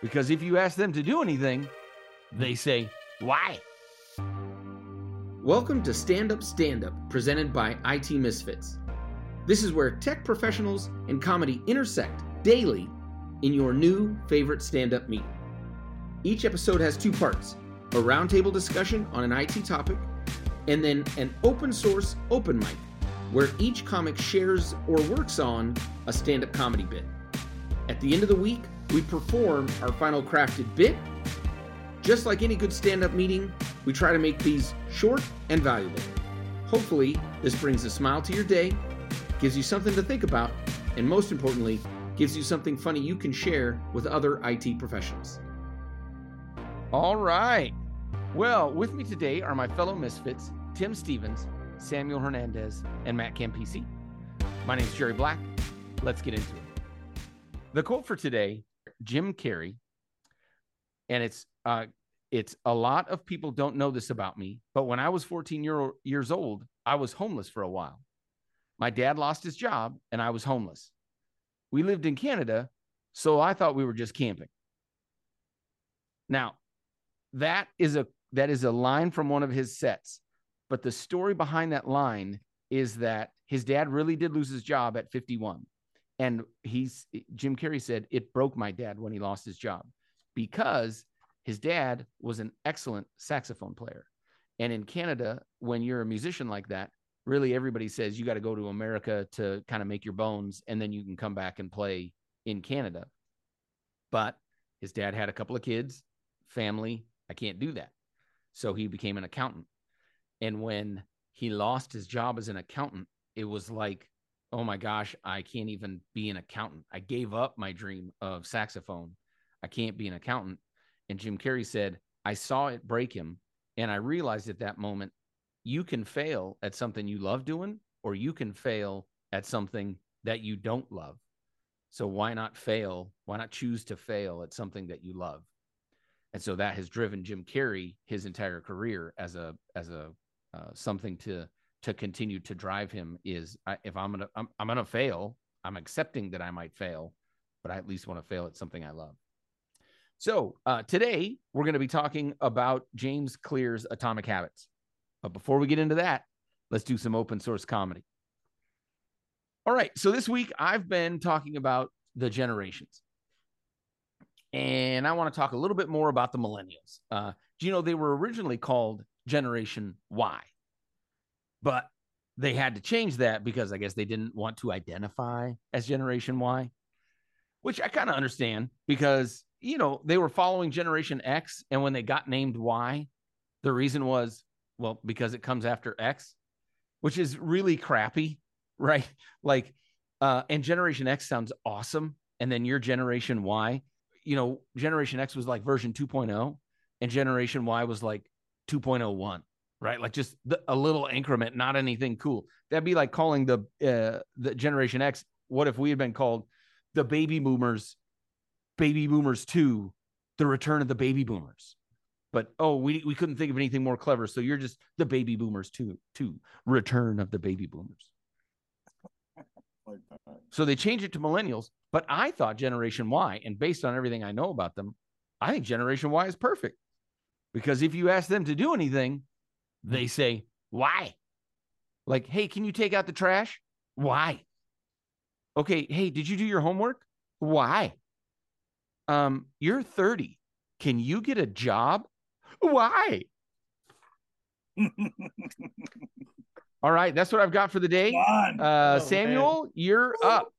Because if you ask them to do anything, they say, why? Welcome to Stand Up Stand Up, presented by IT Misfits. This is where tech professionals and comedy intersect daily in your new favorite stand up meeting. Each episode has two parts a roundtable discussion on an IT topic, and then an open source open mic, where each comic shares or works on a stand up comedy bit. At the end of the week, we perform our final crafted bit. Just like any good stand up meeting, we try to make these short and valuable. Hopefully, this brings a smile to your day, gives you something to think about, and most importantly, gives you something funny you can share with other IT professionals. All right. Well, with me today are my fellow misfits, Tim Stevens, Samuel Hernandez, and Matt Campisi. My name is Jerry Black. Let's get into it. The quote for today, Jim Carrey, and it's uh, it's a lot of people don't know this about me, but when I was 14 year, years old, I was homeless for a while. My dad lost his job and I was homeless. We lived in Canada, so I thought we were just camping. Now, that is a that is a line from one of his sets. But the story behind that line is that his dad really did lose his job at 51. And he's Jim Carrey said it broke my dad when he lost his job because his dad was an excellent saxophone player. And in Canada, when you're a musician like that, really everybody says you got to go to America to kind of make your bones and then you can come back and play in Canada. But his dad had a couple of kids, family. I can't do that. So he became an accountant. And when he lost his job as an accountant, it was like, oh my gosh, I can't even be an accountant. I gave up my dream of saxophone. I can't be an accountant. And Jim Carrey said, I saw it break him. And I realized at that moment you can fail at something you love doing, or you can fail at something that you don't love. So why not fail? Why not choose to fail at something that you love? And so that has driven Jim Carrey his entire career as a as a uh, something to to continue to drive him is if I'm gonna I'm, I'm gonna fail, I'm accepting that I might fail, but I at least want to fail at something I love. So uh, today we're going to be talking about James Clear's Atomic Habits. But before we get into that, let's do some open source comedy. All right. So this week I've been talking about the generations. And I want to talk a little bit more about the millennials. Uh, do you know they were originally called Generation Y? But they had to change that because I guess they didn't want to identify as Generation Y, which I kind of understand because, you know, they were following Generation X. And when they got named Y, the reason was well, because it comes after X, which is really crappy, right? Like, uh, and Generation X sounds awesome. And then your Generation Y, you know, Generation X was like version 2.0, and Generation Y was like 2.01, right? Like just the, a little increment, not anything cool. That'd be like calling the uh, the Generation X. What if we had been called the Baby Boomers, Baby Boomers Two, the Return of the Baby Boomers? but oh we, we couldn't think of anything more clever so you're just the baby boomers too too return of the baby boomers like so they changed it to millennials but i thought generation y and based on everything i know about them i think generation y is perfect because if you ask them to do anything they say why like hey can you take out the trash why okay hey did you do your homework why um you're 30 can you get a job why? All right, that's what I've got for the day. Uh, oh, Samuel, man. you're up.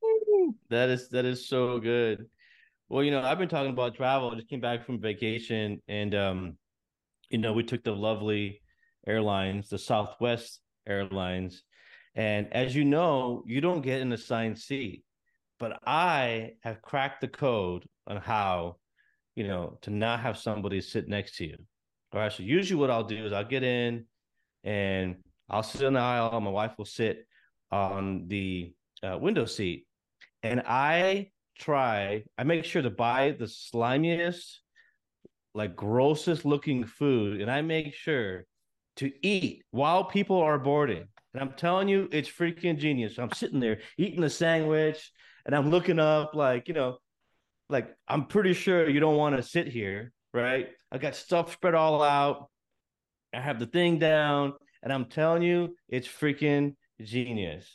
That is that is so good. Well, you know, I've been talking about travel. I just came back from vacation, and um, you know, we took the lovely airlines, the Southwest Airlines, and as you know, you don't get an assigned seat, but I have cracked the code on how, you know, to not have somebody sit next to you. All right. So usually what I'll do is I'll get in and I'll sit in the aisle. My wife will sit on the uh, window seat. And I try, I make sure to buy the slimiest, like grossest looking food. And I make sure to eat while people are boarding. And I'm telling you, it's freaking genius. I'm sitting there eating the sandwich and I'm looking up, like, you know, like I'm pretty sure you don't want to sit here, right? I got stuff spread all out. I have the thing down, and I'm telling you, it's freaking genius.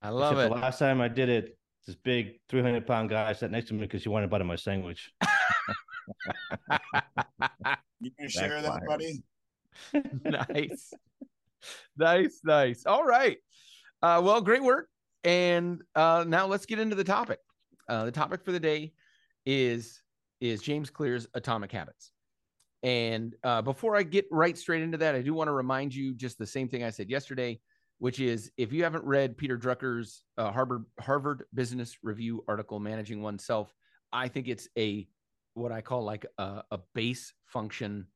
I love Except it. The last time I did it, this big 300 pound guy sat next to me because he wanted to buy my sandwich. You can share that, buddy. nice. Nice, nice. All right. Uh, well, great work. And uh, now let's get into the topic. Uh, the topic for the day is is James Clear's Atomic Habits. And uh, before I get right straight into that, I do want to remind you just the same thing I said yesterday, which is if you haven't read Peter Drucker's uh, Harvard Harvard Business Review article, "Managing Oneself," I think it's a what I call like a, a base function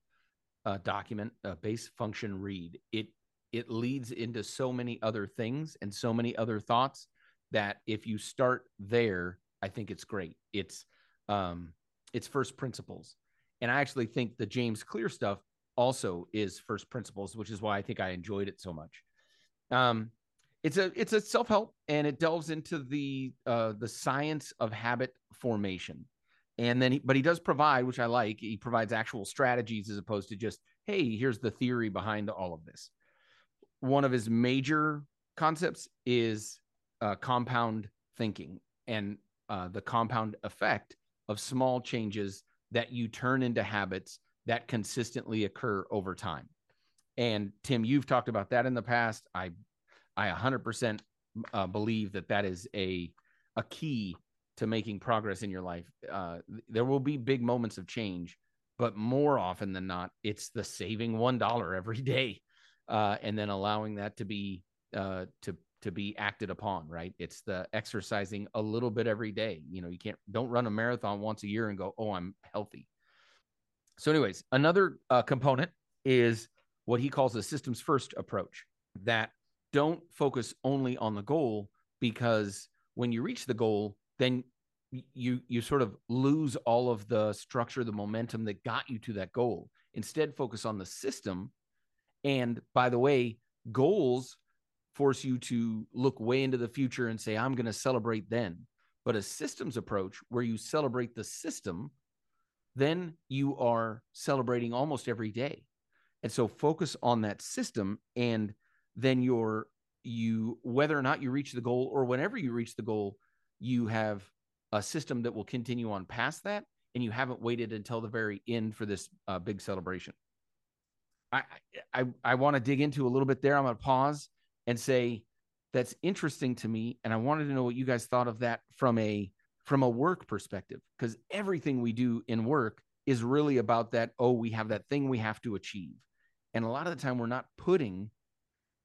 uh, document, a base function read. It it leads into so many other things and so many other thoughts that if you start there, I think it's great. It's um, it's first principles, and I actually think the James Clear stuff also is first principles, which is why I think I enjoyed it so much. Um, it's a it's a self help, and it delves into the uh, the science of habit formation and then he, but he does provide which i like he provides actual strategies as opposed to just hey here's the theory behind all of this. One of his major concepts is uh, compound thinking and uh, the compound effect of small changes that you turn into habits that consistently occur over time. And tim you've talked about that in the past. I i 100% uh, believe that that is a a key to making progress in your life. Uh, there will be big moments of change, but more often than not, it's the saving one dollar every day, uh, and then allowing that to be uh, to to be acted upon. Right? It's the exercising a little bit every day. You know, you can't don't run a marathon once a year and go, oh, I'm healthy. So, anyways, another uh, component is what he calls a systems first approach that don't focus only on the goal because when you reach the goal then you you sort of lose all of the structure the momentum that got you to that goal. Instead focus on the system. And by the way goals force you to look way into the future and say i'm going to celebrate then. But a systems approach where you celebrate the system then you are celebrating almost every day. And so focus on that system and then you're you whether or not you reach the goal or whenever you reach the goal you have a system that will continue on past that and you haven't waited until the very end for this uh, big celebration. I i i want to dig into a little bit there. I'm going to pause and say that's interesting to me and i wanted to know what you guys thought of that from a from a work perspective because everything we do in work is really about that oh we have that thing we have to achieve. And a lot of the time we're not putting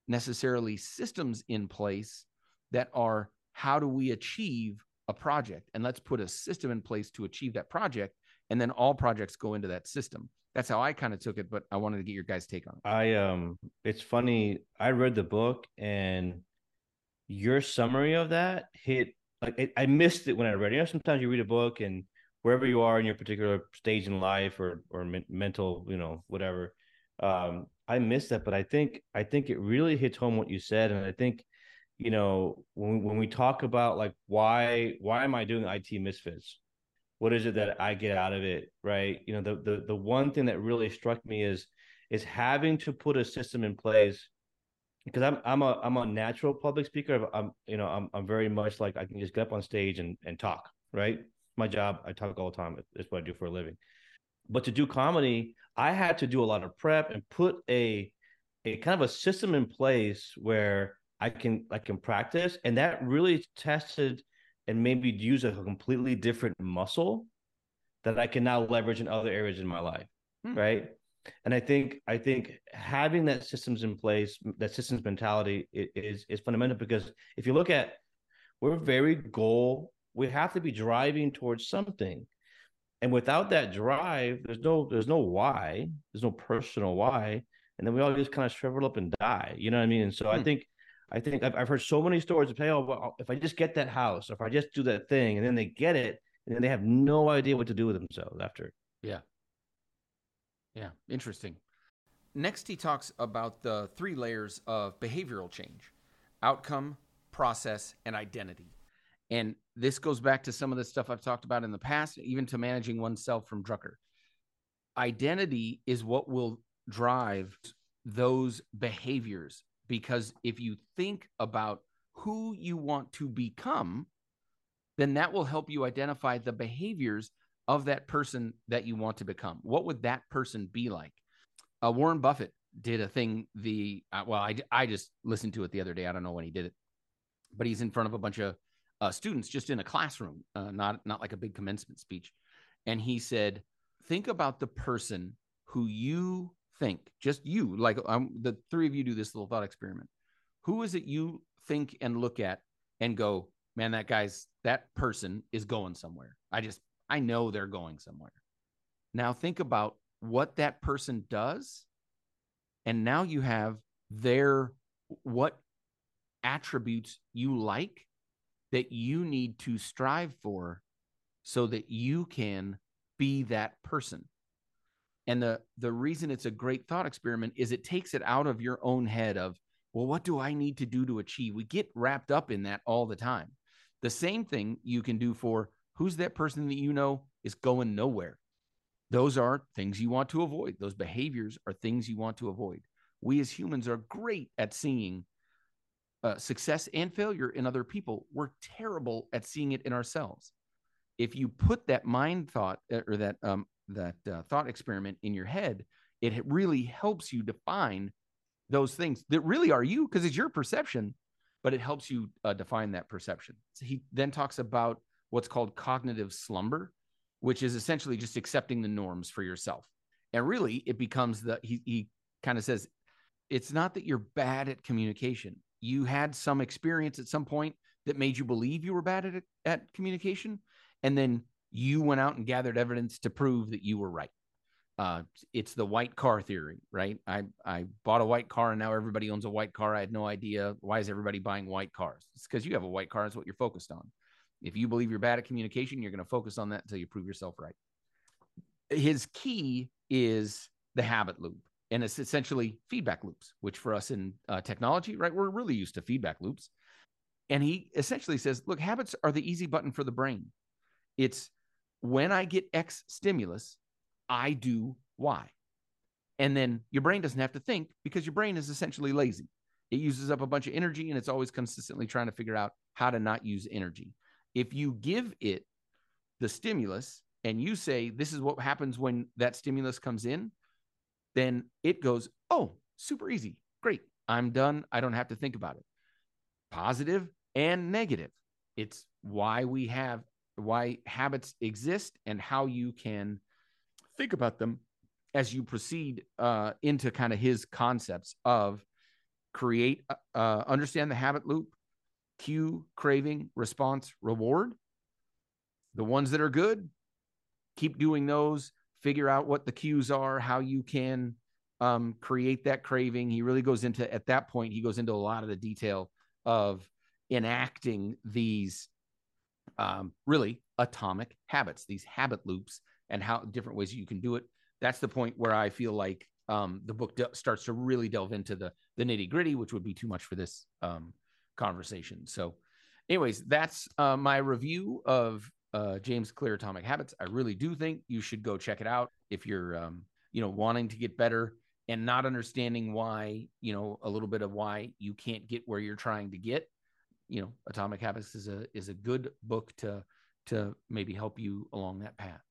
necessarily systems in place that are how do we achieve a project and let's put a system in place to achieve that project and then all projects go into that system that's how i kind of took it but i wanted to get your guys take on it I um it's funny. I read the book and your summary of that hit like it, I missed it when I read it. You know, sometimes you read a book and wherever you are in your particular stage in life or or men- mental, you know, whatever. Um, I missed that, but I think I think it really hits home what you said, and I think you know when when we talk about like why why am I doing IT misfits? What is it that I get out of it, right? You know, the the the one thing that really struck me is is having to put a system in place because I'm I'm a I'm a natural public speaker. I'm you know I'm I'm very much like I can just get up on stage and and talk. Right, my job. I talk all the time. It's what I do for a living. But to do comedy, I had to do a lot of prep and put a a kind of a system in place where I can I can practice, and that really tested and maybe use a completely different muscle that I can now leverage in other areas in my life. Hmm. Right and I think I think having that systems in place, that systems mentality is is fundamental because if you look at we're very goal, we have to be driving towards something. And without that drive, there's no there's no why, there's no personal why, and then we all just kind of shrivel up and die. You know what I mean? And so I Hmm. think I think I've, I've heard so many stories of say, oh, well, if I just get that house, if I just do that thing, and then they get it, and then they have no idea what to do with themselves after. Yeah, Yeah. interesting. Next, he talks about the three layers of behavioral change outcome, process, and identity. And this goes back to some of the stuff I've talked about in the past, even to managing oneself from Drucker. Identity is what will drive those behaviors because if you think about who you want to become, then that will help you identify the behaviors of that person that you want to become. What would that person be like? Uh, Warren Buffett did a thing. The uh, well, I I just listened to it the other day. I don't know when he did it, but he's in front of a bunch of uh, students just in a classroom, uh, not not like a big commencement speech, and he said, "Think about the person who you think, just you, like um, the three of you do this little thought experiment. Who is it you think and look at and go, man, that guy's that person is going somewhere. I just I know they're going somewhere. Now think about what that person does and now you have their what attributes you like that you need to strive for so that you can be that person and the the reason it's a great thought experiment is it takes it out of your own head of well what do i need to do to achieve? We get wrapped up in that all the time. The same thing you can do for who's that person that you know is going nowhere. Those are things you want to avoid. Those behaviors are things you want to avoid. We as humans are great at seeing uh, success and failure in other people. We're terrible at seeing it in ourselves. If you put that mind thought uh, or that um, that uh, thought experiment in your head it really helps you define those things that really are you because it's your perception but it helps you uh, define that perception. So he then talks about what's called cognitive slumber which is essentially just accepting the norms for yourself. And really it becomes the he, he kind of says it's not that you're bad at communication. You had some experience at some point that made you believe you were bad at, at communication and then you went out and gathered evidence to prove that you were right. Uh, it's the white car theory right? I i bought a white car and now everybody owns a white car. I had no idea why is everybody buying white cars? It's because you have a white car is what you're focused on. If you believe you're bad at communication you're going to focus on that until you prove yourself right. His key is the habit loop and it's essentially feedback loops which for us in uh, technology right we're really used to feedback loops. And he essentially says look habits are the easy button for the brain. It's when i get x stimulus i do y and then your brain doesn't have to think because your brain is essentially lazy it uses up a bunch of energy and it's always consistently trying to figure out how to not use energy if you give it the stimulus and you say this is what happens when that stimulus comes in then it goes, oh, super easy. Great. I'm done. I don't have to think about it. Positive and negative. It's why we have, why habits exist and how you can think about them as you proceed uh, into kind of his concepts of create, uh, uh understand the habit loop, cue, craving, response, reward. The ones that are good, keep doing those figure out what the cues are, how you can um, create that craving. He really goes into, at that point, he goes into a lot of the detail of enacting these um, really atomic habits, these habit loops, and how different ways you can do it. That's the point where I feel like um, the book de- starts to really delve into the the nitty gritty, which would be too much for this um, conversation. So, anyways, that's uh, my review of uh, James Clear Atomic Habits. I really do think you should go check it out if you're, um, you know, wanting to get better and not understanding why, you know, a little bit of why you can't get where you're trying to get. You know, Atomic Habits is a is a good book to to maybe help you along that path.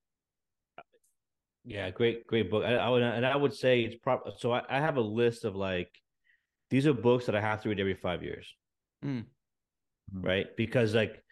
Yeah, great, great book. I, I would, and I would say it's proper. So I, I, have a list of like, these are books that I have to read every five years, mm. right? Because like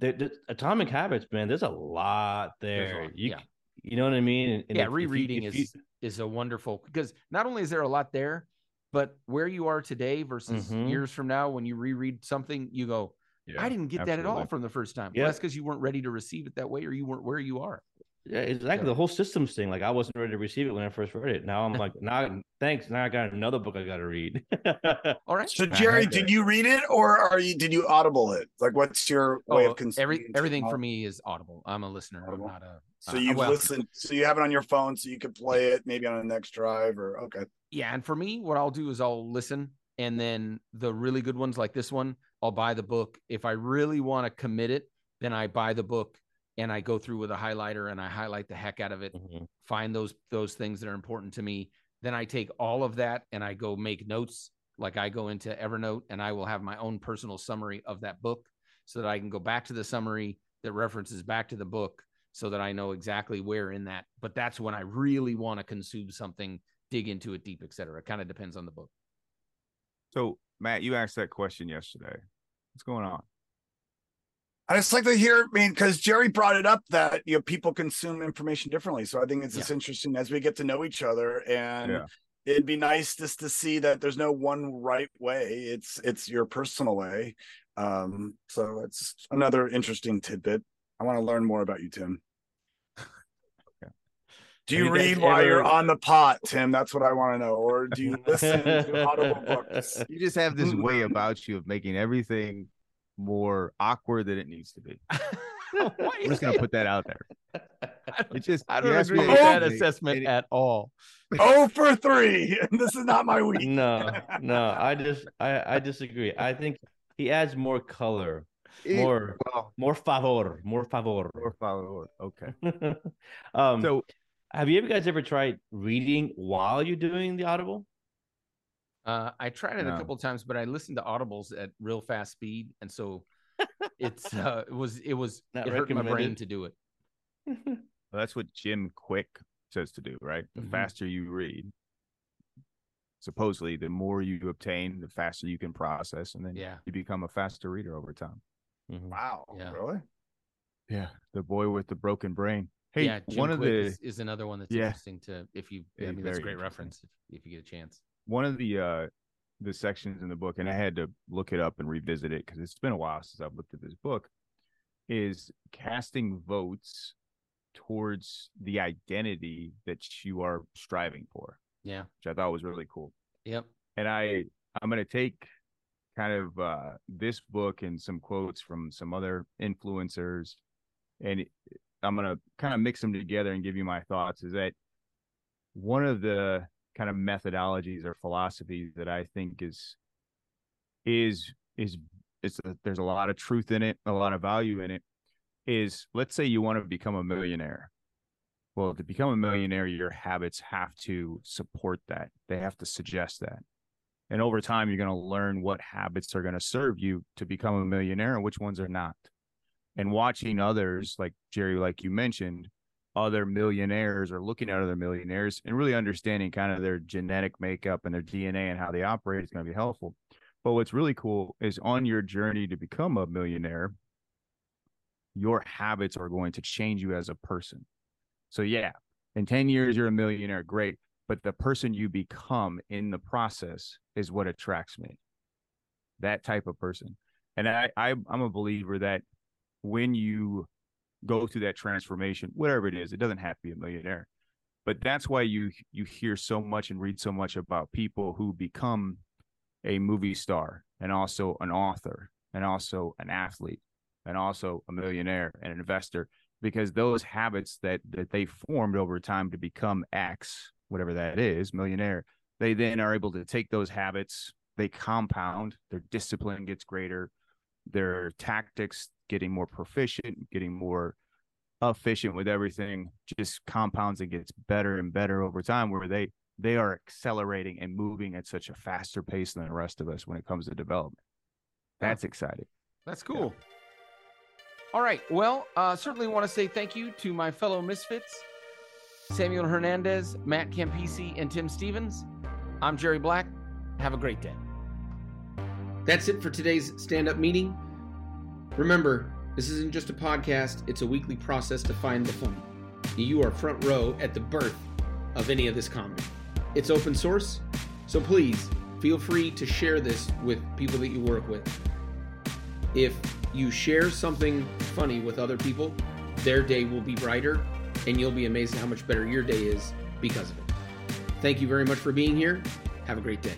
the, the, atomic habits man there's a lot there a lot. you, yeah. you know what i mean and, and yeah if, rereading if you, if is is a wonderful because not only is there a lot there but where you are today versus mm-hmm. years from now when you reread something you go yeah, i didn't get absolutely. that at all from the first time yeah. well, that's because you weren't ready to receive it that way or you weren't where you are yeah, exactly. The whole systems thing. Like I wasn't ready to receive it when I first read it. Now I'm like, now thanks. Now I got another book I got to read. All right. So Jerry, did you read it or are you? Did you audible it? Like, what's your way oh, of consuming? Every everything for me is audible. I'm a listener. Audible. I'm not a. So uh, you well, listen. So you have it on your phone, so you could play it maybe on a next drive or okay. Yeah, and for me, what I'll do is I'll listen, and then the really good ones like this one, I'll buy the book. If I really want to commit it, then I buy the book and I go through with a highlighter and I highlight the heck out of it, Mhm. find those those things that are important to me. Then I take all of that and I go make notes. Like I go into Evernote and I will have my own personal summary of that book so that I can go back to the summary that references back to the book so that I know exactly where in that. But that's when I really want to consume something, dig into it deep, et cetera. It kind of depends on the book. So, Matt, you asked that question yesterday. What's going on? I just like to hear, I mean, because Jerry brought it up that you know people consume information differently. So I think it's just interesting as we get to know each other, and Yeah. it'd be nice just to see that there's no one right way. It's it's your personal way. Um, so it's another interesting tidbit. I want to learn more about you, Tim. Do you you read while you're on the pot, Tim? That's what I want to know. Or do you listen to audible books? You just have this way about you of making everything more awkward than it needs to be. I'm just gonna put that out there. It just I don't ask agree with that assessment it- at all. Oh for three. This is not my week. No, no, I just I I disagree. I think he adds more color, it- more well, more favor, more favor. or follow Okay. um, So have you guys ever tried reading while you're doing the Audible? Uh, I tried it a No. couple times, but I listened to audibles at real fast speed, and so it's uh, it was it was Not it hurt my brain to do it. well, that's what Jim Kwik says to do, right? The Mhm. faster you read, supposedly, the more you obtain, the faster you can process, and then Yeah, you become a faster reader over time. Mhm. Wow. Yeah. Really? Yeah, the boy with the broken brain. Hey, yeah. Jim one of the is, is another one that's Yeah. interesting to if you. I mean, that's a great reference if, if you get a chance. one of the uh the sections in the book, and I had to look it up and revisit it because it's been a while since I've looked at this book, is casting votes towards the identity that you are striving for, Yeah. which I thought was really cool. Yep. And I I'm gonna take kind of uh this book and some quotes from some other influencers, and I'm gonna kind of mix them together and give you my thoughts. Is that one of the kind of methodologies or philosophies that I think is is is it's a, there's a lot of truth in it, a lot of value in it. Is let's say you want to become a millionaire. Well, to become a millionaire, your habits have to support that. They have to suggest that. And over time, you're going to learn what habits are going to serve you to become a millionaire and which ones are not. And watching others, like Jerry, like you mentioned, other millionaires or looking at other millionaires and really understanding kind of their genetic makeup and their DNA and how they operate is going to be helpful. But what's really cool is on your journey to become a millionaire, your habits are going to change you as a person. So, yeah, in 10 years, you're a millionaire, great. But the person you become in the process is what attracts me. That type of person. And I, I I'm a believer that when you go through that transformation, whatever it is, it doesn't have to be a millionaire. But that's why you you hear so much and read so much about people who become a movie star and also an author and also an athlete and also a millionaire and an investor because those habits that that they formed over time to become X, whatever that is, millionaire, they then are able to take those habits, they compound, their discipline gets greater, their tactics getting more proficient, getting more efficient with everything, just compounds and gets better and better over time where they they are accelerating and moving at such a faster pace than the rest of us when it comes to development. That's exciting. That's cool. All right. Well, uh, certainly want to say thank you to my fellow misfits, Samuel Hernandez, Matt Campisi, and Tim Stevens. I'm Jerry Black. Have a great day. That's it for today's stand up meeting. Remember, this isn't just a podcast, it's a weekly process to find the funny. You are front row at the birth of any of this comedy. It's open source, so please feel free to share this with people that you work with. If you share something funny with other people, their day will be brighter, and you'll be amazed at how much better your day is because of it. Thank you very much for being here. Have a great day.